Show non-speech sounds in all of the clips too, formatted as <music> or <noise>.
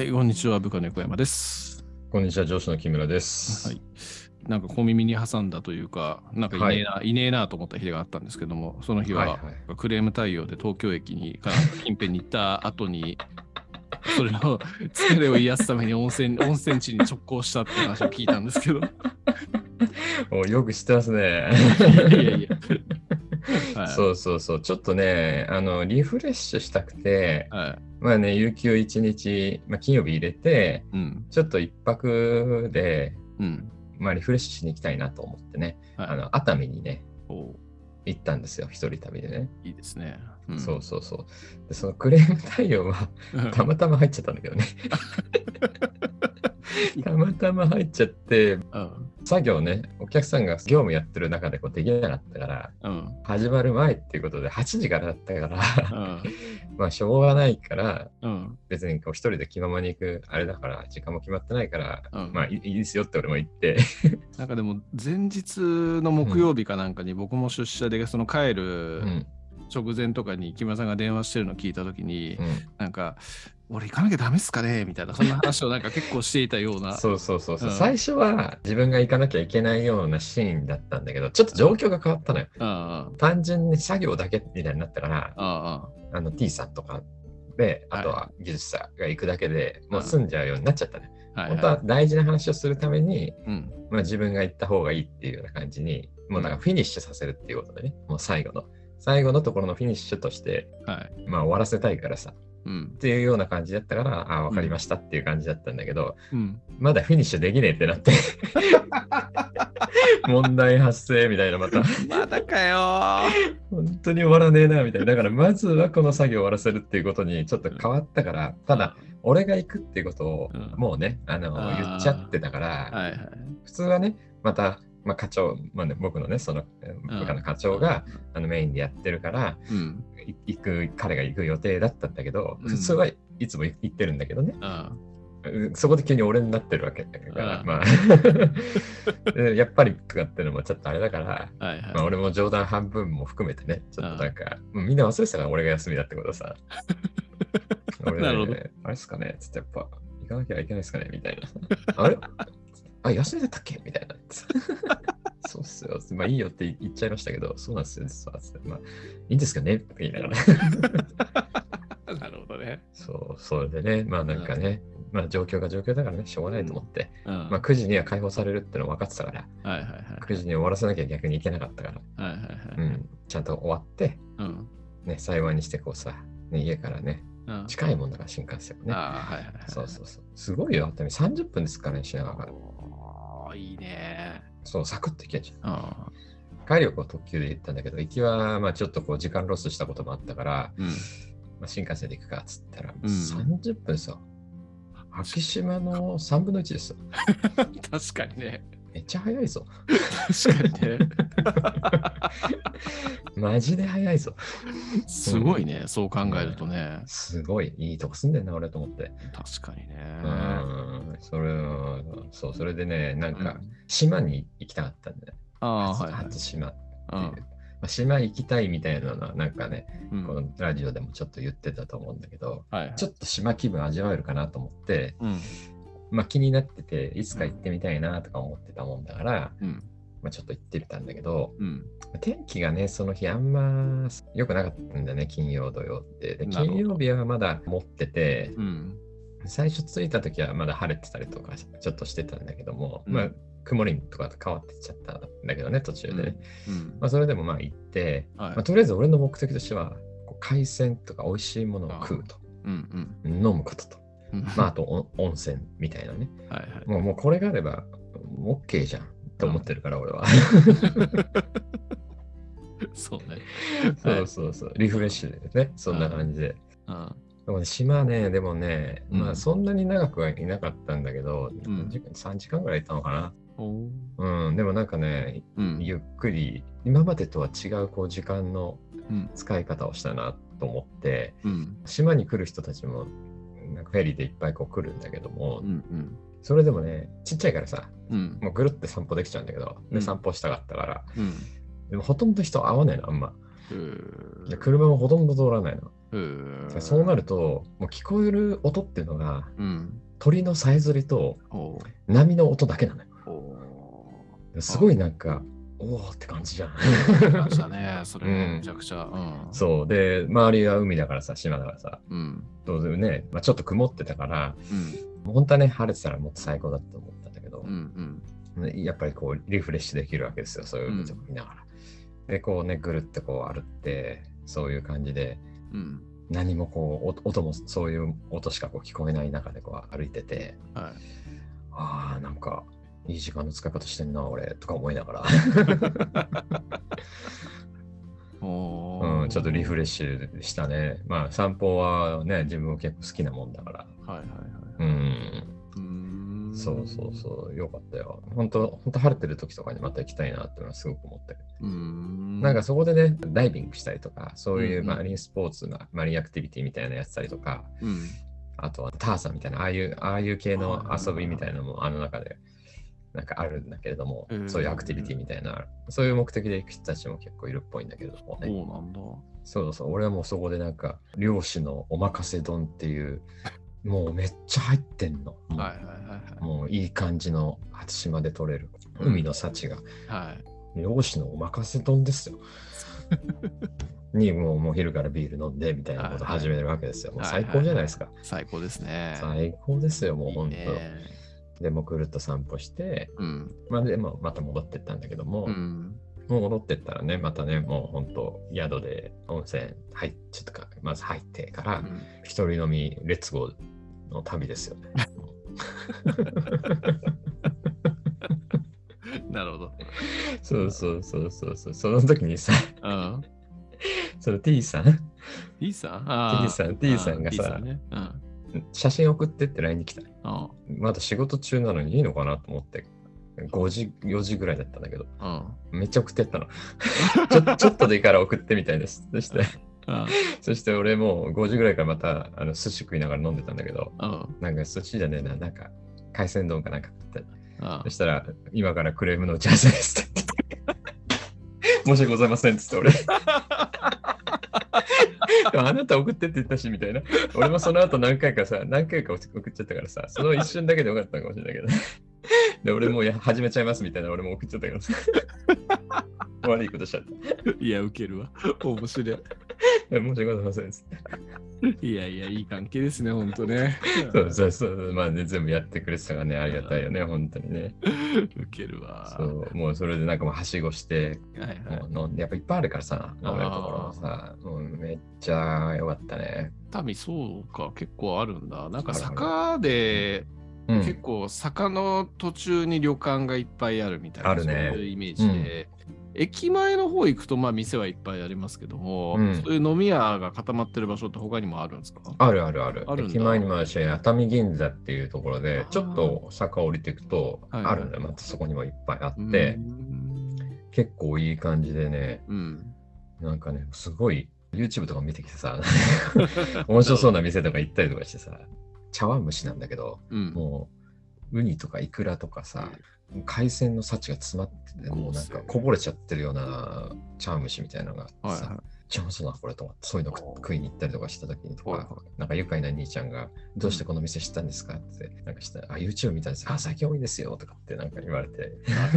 はい、こんにちは、部下の横山です。こんにちは、上司の木村です。はい。なんか小耳に挟んだというか、なんかいねえな、い、ねえなと思った日があったんですけども、その日ははいはいクレーム対応で東京駅にか <laughs> 近辺に行った後に、それの疲 <laughs> れを癒すために温泉 <laughs> 温泉地に直行したって話を聞いたんですけど、いおよく知ってますね。やいやいや。はい、そうそうそう。ちょっとね、あの、リフレッシュしたくて、はい。まあね、有給1日、まあ、金曜日入れて、うん。ちょっと一泊で、うん。まあ、リフレッシュしに行きたいなと思ってね、はい、あの、熱海にね、お行ったんですよ、一人旅でね。いいですね。うん、そうそうそう。で、そのクレーム対応は、たまたま入っちゃったんだけどね。<laughs> たまたま入っちゃって、うん。作業ね、お客さんが業務やってる中でこうできなかったから、うん。始まる前っていうことで8時からだったから、うん。<laughs> まあしょうがないから、うん。別にこう一人で気ままに行くあれだから、時間も決まってないから、うんまあいいいですよって俺も言って、なんかでも前日の木曜日かなんかに僕も出社でその帰うるん、直前とかに木村さんが電話してるのを聞いた時にうん。なんか俺行かなきゃダメっすかねみたいなそんな話をなんか結構していたような。そうそうそうそう、うん。最初は自分が行かなきゃいけないようなシーンだったんだけど、ちょっと状況が変わったのよ。あ単純に作業だけみたいになったから、ああああの T さんとかで、あとは技術者が行くだけでもう済んじゃうようになっちゃったね。あはい。本当は大事な話をするために、うん。まあ、自分が行った方がいいっていうような感じに、もうなんかフィニッシュさせるっていうことでね、もう最後の、最後のところのフィニッシュとして、はい。まあ終わらせたいからさ、うん。っていうような感じだったから、ああ、わかりましたっていう感じだったんだけど、うん。まだフィニッシュできねえってなって、<laughs> 問題発生みたいな、また、まだかよ。ー本当に終わらねえな、みたいな。だから、まずはこの作業を終わらせるっていうことにちょっと変わったから、ただ、俺が行くっていうことをうん。もうね、あの、言っちゃってたから、はいはい。普通はね、また、まあ、課長、まあね、僕のね、そのえー部下の課長が、あのメインでやってるから、うん。い行く、彼が行く予定だったんだけど、うん。普通はいつも行ってるんだけどね、そこで急に俺になってるわけだから、うん。まあ。<laughs> で、やっぱりとかっていうのもちょっとあれだから、あはいはい。まあ、俺も冗談半分も含めてね、ちょっとなんか、みんな忘れてたから俺が休みだってことさ。俺 <laughs> なるほど。あれっすかね？つってやっぱ、行かなきゃいけないですかね？みたいな。あれ？あ、休みだったっけ？みたいな。<laughs> そうっすよ。まあいいよって言っちゃいましたけど、そうなんですよ。実はまあいいんですかね？って言いながら。<laughs> なるほどね。そう、それでね、まあなんかね、まあ状況が状況だからね、しょうがないと思って、うん。まあ9時には解放されるっての分かってたから、はいはいはい9時に終わらせなきゃ逆にいけなかったから、はいはいはいうん、ちゃんと終わって、うん。ね、幸いにしてこうさ、ね、家からね、うん。近いもんだから新幹線もね。ああはいはいはいそうそうそう。すごいよ、熱海30分ですからね、品川から。いいねそう、サクッと行けんじゃん。あ帰りはこう特急で行ったんだけど、行きはまあちょっとこう時間ロスしたこともあったから、うんまあ、新幹線で行くかっつったら、ん30分さ、昭島の3分の1ですよ。<laughs> 確かにね。めっちゃ早いぞ。確かにね。<laughs> マジで早いぞ。すごいね、そう考えるとね。すごい、いいとこ住んでんな、俺と思って。確かにね。うん、それは、そう、それでね、なんか、うん島に行きたかったんだよ。ああ、初はいはい。初島っていう。うんまあ、島行きたいみたいなのは、なんかね、うんこのラジオでもちょっと言ってたと思うんだけど、はいはいちょっと島気分味わえるかなと思って、うんまあ気になってて、いつか行ってみたいなとか思ってたもんだから、うん。まあちょっと行ってみたんだけど、うん。天気がね、その日あんま良くなかったんだね、金曜、土曜って。で金曜日はまだ持ってて、うん。最初着いた時はまだ晴れてたりとかちょっとしてたんだけども、うん。まあ曇りとか変わってっちゃったんだけどね、途中でまあそれでもまあ行って、はい。まあ、とりあえず俺の目的としては、海鮮とか美味しいものを食うと、うんうん。飲むことと、うんまああとお温泉みたいなね。はいはい。もうもうこれがあれば OK じゃんと思ってるから、俺は。<laughs> そうね。<laughs> そうそうそう、リフレッシュでね、そんな感じで。うん。でもね島ね、でもね、うん。まあそんなに長くはいなかったんだけど、うん。何時間3時間ぐらいいたのかな。うん、でもなんかね、うん。ゆっくり、今までとは違うこう時間のうん。使い方をしたなと思って、うん。島に来る人たちも、なんかフェリーでいっぱいこう来るんだけども、うんうんそれでもね、ちっちゃいからさ、うんもうぐるって散歩できちゃうんだけど、で、うん散歩したかったから、うんでもほとんど人合わないの、あんま。で車もほとんど通らないの。そうなると、もう聞こえる音っていうのが、うん。鳥のさえずりと波の音だけなのよ。すごいなんか、おおって感じじゃん。ね。それうんめちゃくちゃ。うん。そう。で、周りは海だからさ、島だからさ、うん。当然ね、まあ、ちょっと曇ってたから、うん。本当はね、晴れてたらもっと最高だと思ったんだけどう、ん。ねやっぱりこう、リフレッシュできるわけですよ、そういうのとか見ながら。で、こうね、ぐるってこう歩って、そういう感じで、うん。何もこう、お音もそういう音しかこう聞こえない中でこう歩いてて、はい。ああ、なんか、いい時間の使い方してんな、俺、とか思いながら、<laughs> おうん、ちょっとリフレッシシュしたね。まあ、散歩はね、自分も結構好きなもんだから、ュ。はいはいはい。うん、うーんそうそうそう、よかったよ。本当本当晴れてる時とかにまた行きたいなっていうのはすごく思ったけど。うーん。なんかそこでね、ダイビングしたりとか、そういううんうんマリンスポーツな、マリンアクティビティみたいなのやってたりとか、うん。あとはターザンみたいな、ああいう、ああいう系の遊びみたいなのもあの中で、なんかあるんだけれども、うんそういうアクティビティみたいな、そういう目的で行く人たちも結構いるっぽいんだけれどもね。そうなんだ。そうそう、俺はもうそこでなんか、漁師のおまかせ丼っていう、もうめっちゃ入ってんの。はいはいはいはい。もういい感じの初島で取れる海の幸が、はい。漁師のおまかせ丼ですよ。<laughs> にもうもう昼からビール飲んでみたいなこと始めるわけですよ。もう最高じゃないですか。最高ですね。最高ですよ、もういい本当。ねでもうくるっと散歩して、うん。まあ、でもまた戻ってったんだけども、うん。もう戻ってったらね、またね、もう本当、宿で温泉入っちょっとか、まず入ってから、うん一人飲みレッツゴーの旅ですよね。<laughs> なるほど。そうそうそうそうそう。その時にさ、うん。その T さん、T さん？T さん T さんがさね。うん。写真送ってって LINE に来た。あまだ仕事中なのにいいのかなと思って、5時、4時ぐらいだったんだけど、あ。めっちゃ送ってったの。<laughs> ちょちょっとでいいから送ってみたいです。そして、あそして俺もう5時ぐらいからまたあの寿司食いながら飲んでたんだけど、あ。なんか寿司じゃねえな、なんか海鮮丼かなんか食って。あそしたら、今からクレームの打ち合わせですって。<laughs> 申し訳ございませんっつって俺。あなた送ってって言ったしみたいな。俺もその後何回かさ、何回か送っちゃったからさ、その一瞬だけでよかったのかもしれないけど。で、俺も始めちゃいますみたいな俺も送っちゃったからさ。<laughs> 悪いことしちゃった。いや、ウケるわ。面白い。申し訳ございません。<laughs> いやいや、いい関係ですね、ほんとね。<laughs> そうそうそう。まあね、全部やってくれてたからね、ありがたいよね、本当にね。ウケるわ。そう、もうそれでなんかもうはしごして、はいはい。もう飲んでやっぱいっぱいあるからさ、あー俺のところもさ、うん、めっちゃ良かったね。民そうか、結構あるんだ。なんか坂で、うん、結構坂の途中に旅館がいっぱいあるみたいな、あるねそういうイメージで、駅前の方行くと、まあ店はいっぱいありますけども、うんそういう飲み屋が固まってる場所って他にもあるんですか？あるあるある。ある駅前にもあるし、熱海銀座っていうところでちょっと坂降りていくと、はいはいあるんだよ。またそこにもいっぱいあうって、ん結構いい感じでね、うん。なんかね、すごい YouTube とか見てきてさ、<laughs> 面白そうな店とか行ったりとかしてさ、茶碗蒸しなんだけど、うん。もう、ウニとかイクラとかさ、海鮮の幸が詰まってて、もうなんかこぼれちゃってるような茶碗蒸しみたいなのがあってさ、はいはい上手だなこれと思って、そういうの食いに行ったりとかした時にとはいか、なんか愉快な兄ちゃんが、どうしてこの店知ったんですか？って、なんかしたら、あ、YouTube 見たんですあ、最近多いですよとかってなんか言われて、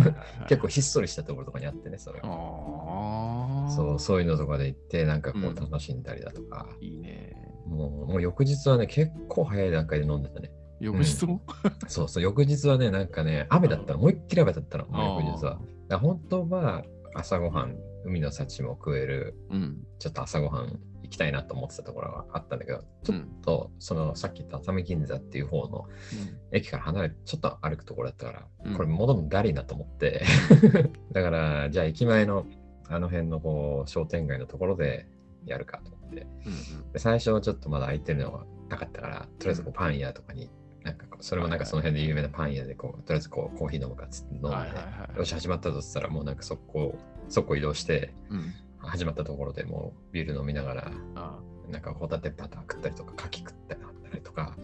<laughs> 結構ひっそりしたところとかにあってね、それが。ああ。そう、そういうのとかで行って、なんかこうん。う楽しんだりだとか、いいね。もうもう翌日はね、結構早い段階で飲んでたね。翌日も、そうそう、翌日はね、なんかね、雨だったの、もう一気に雨だったの、もう翌日は。だ本当は朝ごはん、海の幸も食える、うん。ちょっと朝ごはん行きたいなと思ってたところがあったんだけど、ちょっとそのさっき言った熱海銀座っていう方の駅から離れてちょっと歩くところだったから、うん。これ戻るのだりーなと思って、<laughs> だからじゃあ駅前のあの辺のこう商店街のところでやるかと思って、うんで最初はちょっとまだ空いてるのがなかったから、とりあえずこうパン屋とかに、なんかそれもなんかその辺で有名なパン屋でこう、とりあえずこうコーヒー飲むかっつって飲んで、はいはいはいよし始まったとしたらもうなんかそこ、そこ移動して、うん。始まったところでもうビール飲みながら、あなんかホタテバター食ったりとか、牡蠣食ったりとか、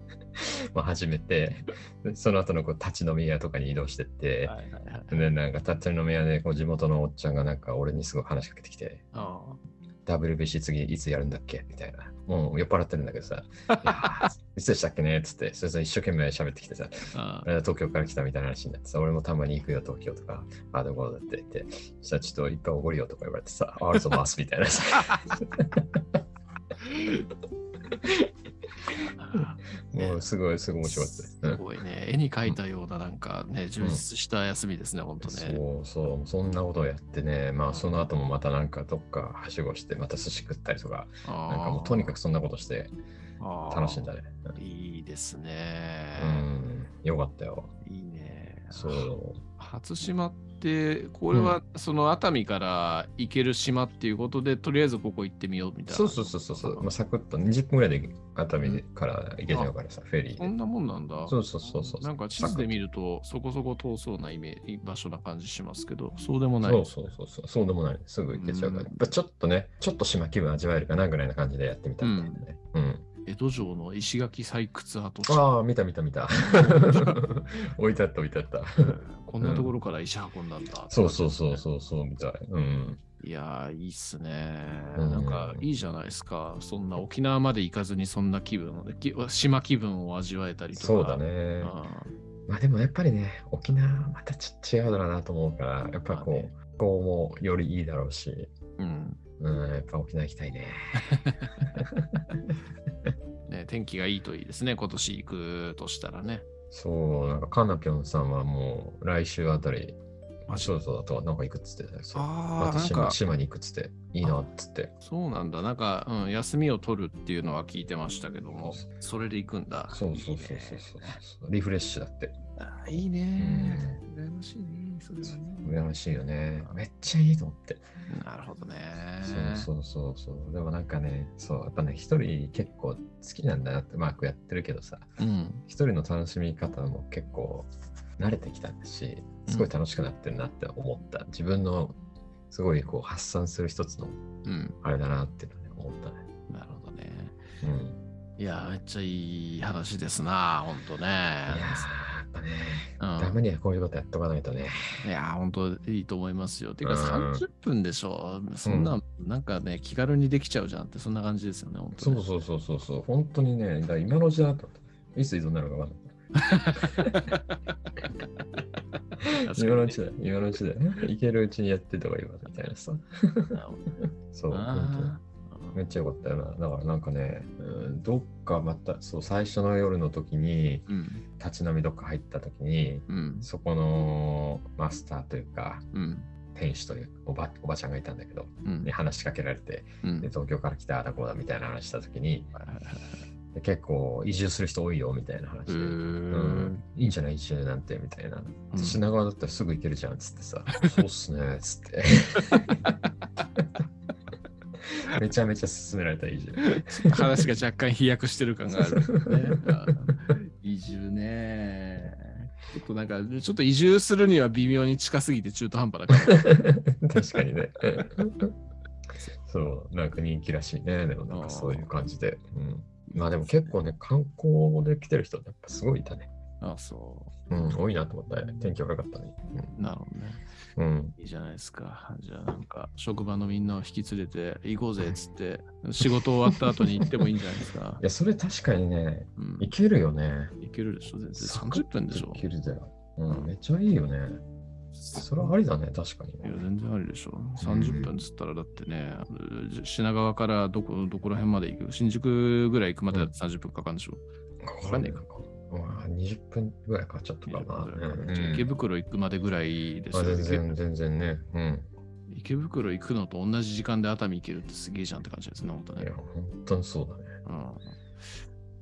<laughs> まあ始めて、でその後のこう立ち飲み屋とかに移動してって、はいはいはい。でなんか立ち飲み屋でこう地元のおっちゃんがなんか俺にすごい話しかけてきて、あ WBC 次いつやるんだっけ？みたいな。もう酔っ払ってるんだけどさ、い <laughs> つでしたっけね？っつって、それぞれ一生懸命喋ってきてさ、あ東京から来たみたいな話になってさ、俺もたまに行くよ、東京とか、ああ、どこだって言って、そしたらちょっと一回おごるよとか言われてさ、あありがとうございますみたいなさ。<laughs> もうすごい、すごい面白かった。すごいね。絵に描いたような、なんかね、充実した休みですね、本当ね。そうそう、そんなことをやってね、まあその後もまたなんかどっかはしごして、また寿司食ったりとか、ななんかもうとにかくそんなことして楽しんだね。いいですね。うん、よかったよ。いいね。そう。初島って、これはその熱海から行ける島っていうことで、とりあえずここ行ってみようみたいな。そうそうそうそうそう、まあ、サクッと20分ぐらいで熱海から行けちゃうからさ、フェリーで。そんなもんなんだ。そうそうそうそう。なんか地図で見ると、そこそこ遠そうなイメージ、場所な感じしますけど、そうでもない。そうそうそうそう、そうでもない。すぐ行けちゃうから。うんちょっとね、ちょっと島気分味わえるかなぐらいな感じでやってみたんだよね。うん。江戸城の石垣採掘跡地。ああ、見た見た見た。<laughs> 置いてあった置いてあった。こんなところから石運んだんだ。そうそうそうそうそうみたい。うん。いやー、いいっすね。うんなんかいいじゃないですか。そんな沖縄まで行かずにそんな気分で、き島気分を味わえたりとか。そうだね。まあでもやっぱりね、沖縄またち違うだろうなと思うから、やっぱこう、まあねこうもよりいいだろうし、うん。うん、やっぱ沖縄行きたいね。<laughs> ね、天気がいいといいですね。今年行くとしたらね。そう、なんかカナピョンさんはもう来週あたり、マジ？そうそうだとなんか行くっつってうああ、島島に行くっつって、いいなっつって。そうなんだ。なんか、うん、休みを取るっていうのは聞いてましたけども、それで行くんだ。そうそうそうそうそう。リフレッシュだって。あーいいね。羨ましいね。それはね。羨ましいよね。めっちゃいいと思って。なるほどね。そうそうそうそう。でもなんかね、そう、やっぱね、一人結構好きなんだなって、マークやってるけどさ、うん。一人の楽しみ方も結構慣れてきたし、すごい楽しくなってるなって思った。自分のすごいこう発散する一つのうん。あれだなっていうのね、思ったね。なるほどね。うん。いやー、めっちゃいい話ですな、ほんとね。いやたまにはこういうことやっとかないとね。いやー、本当いいと思いますよ。てか、うん30分でしょ。そんな、なんかね、気軽にできちゃうじゃんって、そんな感じですよね、本当ねそうそうそうそうそう、本当にね、だ今のうちだと、いつ依存になるか分かんない。今のうちだ、今のうちだ。いけるうちにやってた方がいいわ、みたいなさ。<laughs> そう、本あ当めっちゃよかったよな。だからなんかね、うんどっかまた、そう、最初の夜の時に、ーうん。立ち飲みどっか入った時に、うん。そこのマスターというか、うん。店主というおばおばちゃんがいたんだけど、うんで話しかけられて、うんで東京から来たあだこうだみたいな話した時に、結構移住する人多いよみたいな話で、うん、いいんじゃない移住なんてみたいな。うん品川だったらすぐ行けるじゃんっつってさ、<laughs> そうっすねっつって。<laughs> めちゃめちゃ勧められた移住。話が若干飛躍してる感がある、ね。移住ね。ちょっとなんか、ちょっと移住するには微妙に近すぎて中途半端だから。確かにね。そう、なんか人気らしいね。でもなんかそういう感じで。うん、まあでも結構ね、観光で来てる人やっぱすごいいたね。あそうん、多いなと思った。天気悪かったね。う。なるほどね。うん。うんいいじゃないですか。じゃあなんか、職場のみんなを引き連れて行こうぜっつって、仕事終わった後に行ってもいいんじゃないですか <laughs> い。や、それ確かにね、うんい、けるよね。いけるでしょ全然。30分でしょいけるだよ。うん、めっちゃいいよね。それはありだね、確かにいや、ね。全然ありでしょ。30分っつったら、だってね、品川からどこ、どこら辺まで行く？新宿ぐらい行くまでだって30分かかるんでしょ。わかんないか。まあ、20分ぐらいかかっちゃったかな。池袋行くまでぐらいですあよ、全然、全然ね。うん。池袋行くのと同じ時間で熱海行けるってすげえじゃんって感じですね、本当ねいや、。本当にそうだね。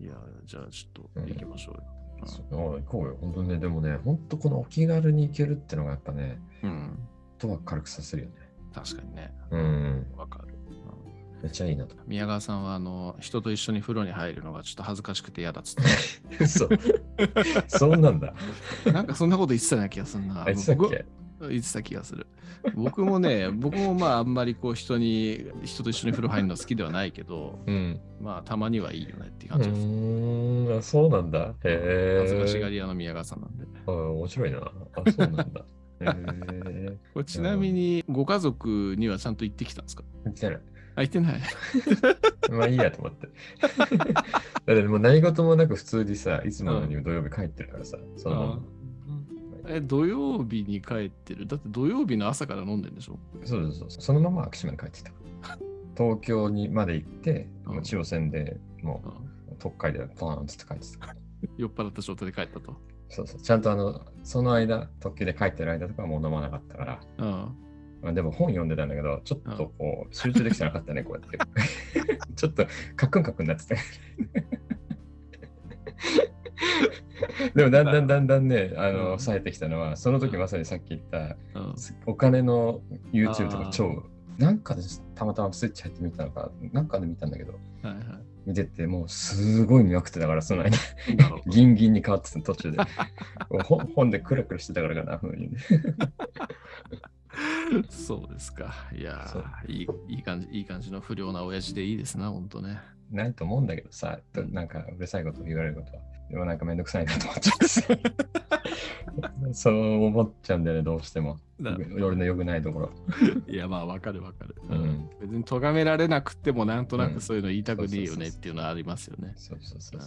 うん、いや、じゃあちょっと行きましょうよ。そうあ行こうよ。本当にね、でもね、本当このお気軽に行けるってのがやっぱね、うん、とは軽くさせるよね。確かにね。うん。わかる。うんめっちゃいいなと。宮川さんはあの人と一緒に風呂に入るのがちょっと恥ずかしくて嫌だっつっ <laughs> 嘘。そうなんだ。て。なんかそんなこと言ってたような気がするな。あいつだっ僕け言ってた気がする。僕もね、僕もまああんまりこう人に、人と一緒に風呂入るの好きではないけど、うん。まあたまにはいいよねっていうう感じです。ーん、あそうなんだ。へえ。恥ずかしがり屋の宮川さんなんで。あ面白いな。あ、そうなんだ。<laughs> へえ。これちなみにご家族にはちゃんと行ってきたんですか？見てない。あ、行ってない。<laughs> まあいいやと思って。<laughs> だってもう何事もなく普通にさ、いつものように土曜日帰ってるからさ、そのままえ、土曜日に帰ってる？だって土曜日の朝から飲んでんでしょ？そうそうそう。そのまま昭島に帰ってきた。<laughs> 東京にまで行って、うんもう千代線でもう特会でポーンって帰ってた。酔っ払った状態で帰ったと。そうそう。ちゃんとあの、その間、特急で帰ってる間とかはもう飲まなかったから、うん。まあ、でも本読んでたんだけど、ちょっとこう、集中できてなかったね、こうやって。<laughs> ちょっとカクンカクンなってて。<laughs> でもだんだんだんだんね、あうんの、冴えてきたのは、その時まさにさっき言った、うんお金の YouTube とか超、なんかでたまたまスイッチ入ってみたのか、なんかで見たんだけど、はいは見てて、もうすごい見まくってたから、その間。ギンギンに変わってた途中で。<laughs> 本本でクラクラしてたからかな、ふうに。<laughs> そうですか。いやいい、いい感じ、いい感じの不良な親父でいいですな、ほんとね。ないと思うんだけどさ、なんかうるさいこと言われることは。でもなんかめんどくさいなと思っちゃってさ。<laughs> そう思っちゃうんだよね、どうしても。な俺の良くないところ。いや、まあ、わかるわかる。うん別に咎められなくても、なんとなうんくそういうの言いたくねえよねっていうのはありますよね。そうそうそう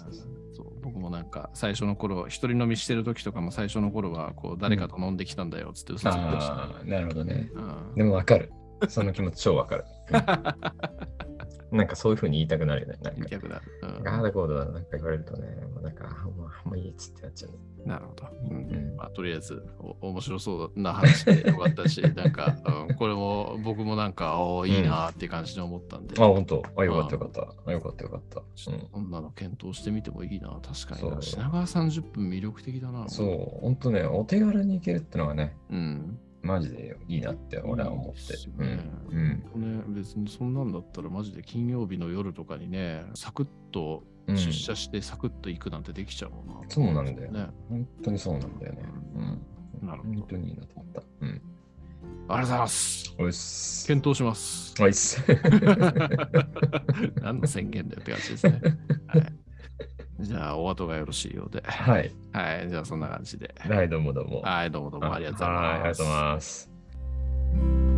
そう僕もなんか最初の頃、一人飲みしてる時とかも最初の頃は、こう、誰かと飲んできたんだよっつって嘘ついてましたねああ、なるほどね。うんでもわかる。その気持ち超わかる。うん <laughs> なんかそういうふうに言いたくなるよね。なんか、言いたくなる。うんああだこうだなんか言われるとね、もうなんか、あもうもういいっつってなっちゃうね。なるほど。うんうんまあ、とりあえずお、面白そうな話でよかったし、なんか、<laughs> うん、これも僕もなんか、おーいいなーって感じで思ったんで、あ、本当あ、よかったよかった。あ、よかったよかった。うんこんなの検討してみてもいいな、確かに品川30分魅力的だな。そう、本当ね、お手軽に行けるってのはね、うん。マジでいいなって俺は思って。うんねうんね、別にそんなんだったらマジで金曜日の夜とかにね、サクッとうん出社してサクッと行くなんてできちゃうもんな。そうなんだよね。本当にそうなんだよね。うん。なるほど本当にいいなと思った。うん。ありがとうございます。おいっす。検討します。おいっす。<laughs> 何の宣言だよって感じですね。はい、じゃあ、お後がよろしいようで。はい。はい、じゃあそんな感じで。はい、どうもどうも。はい、どうもどうもありがとうございます。はい、ありがとうございます。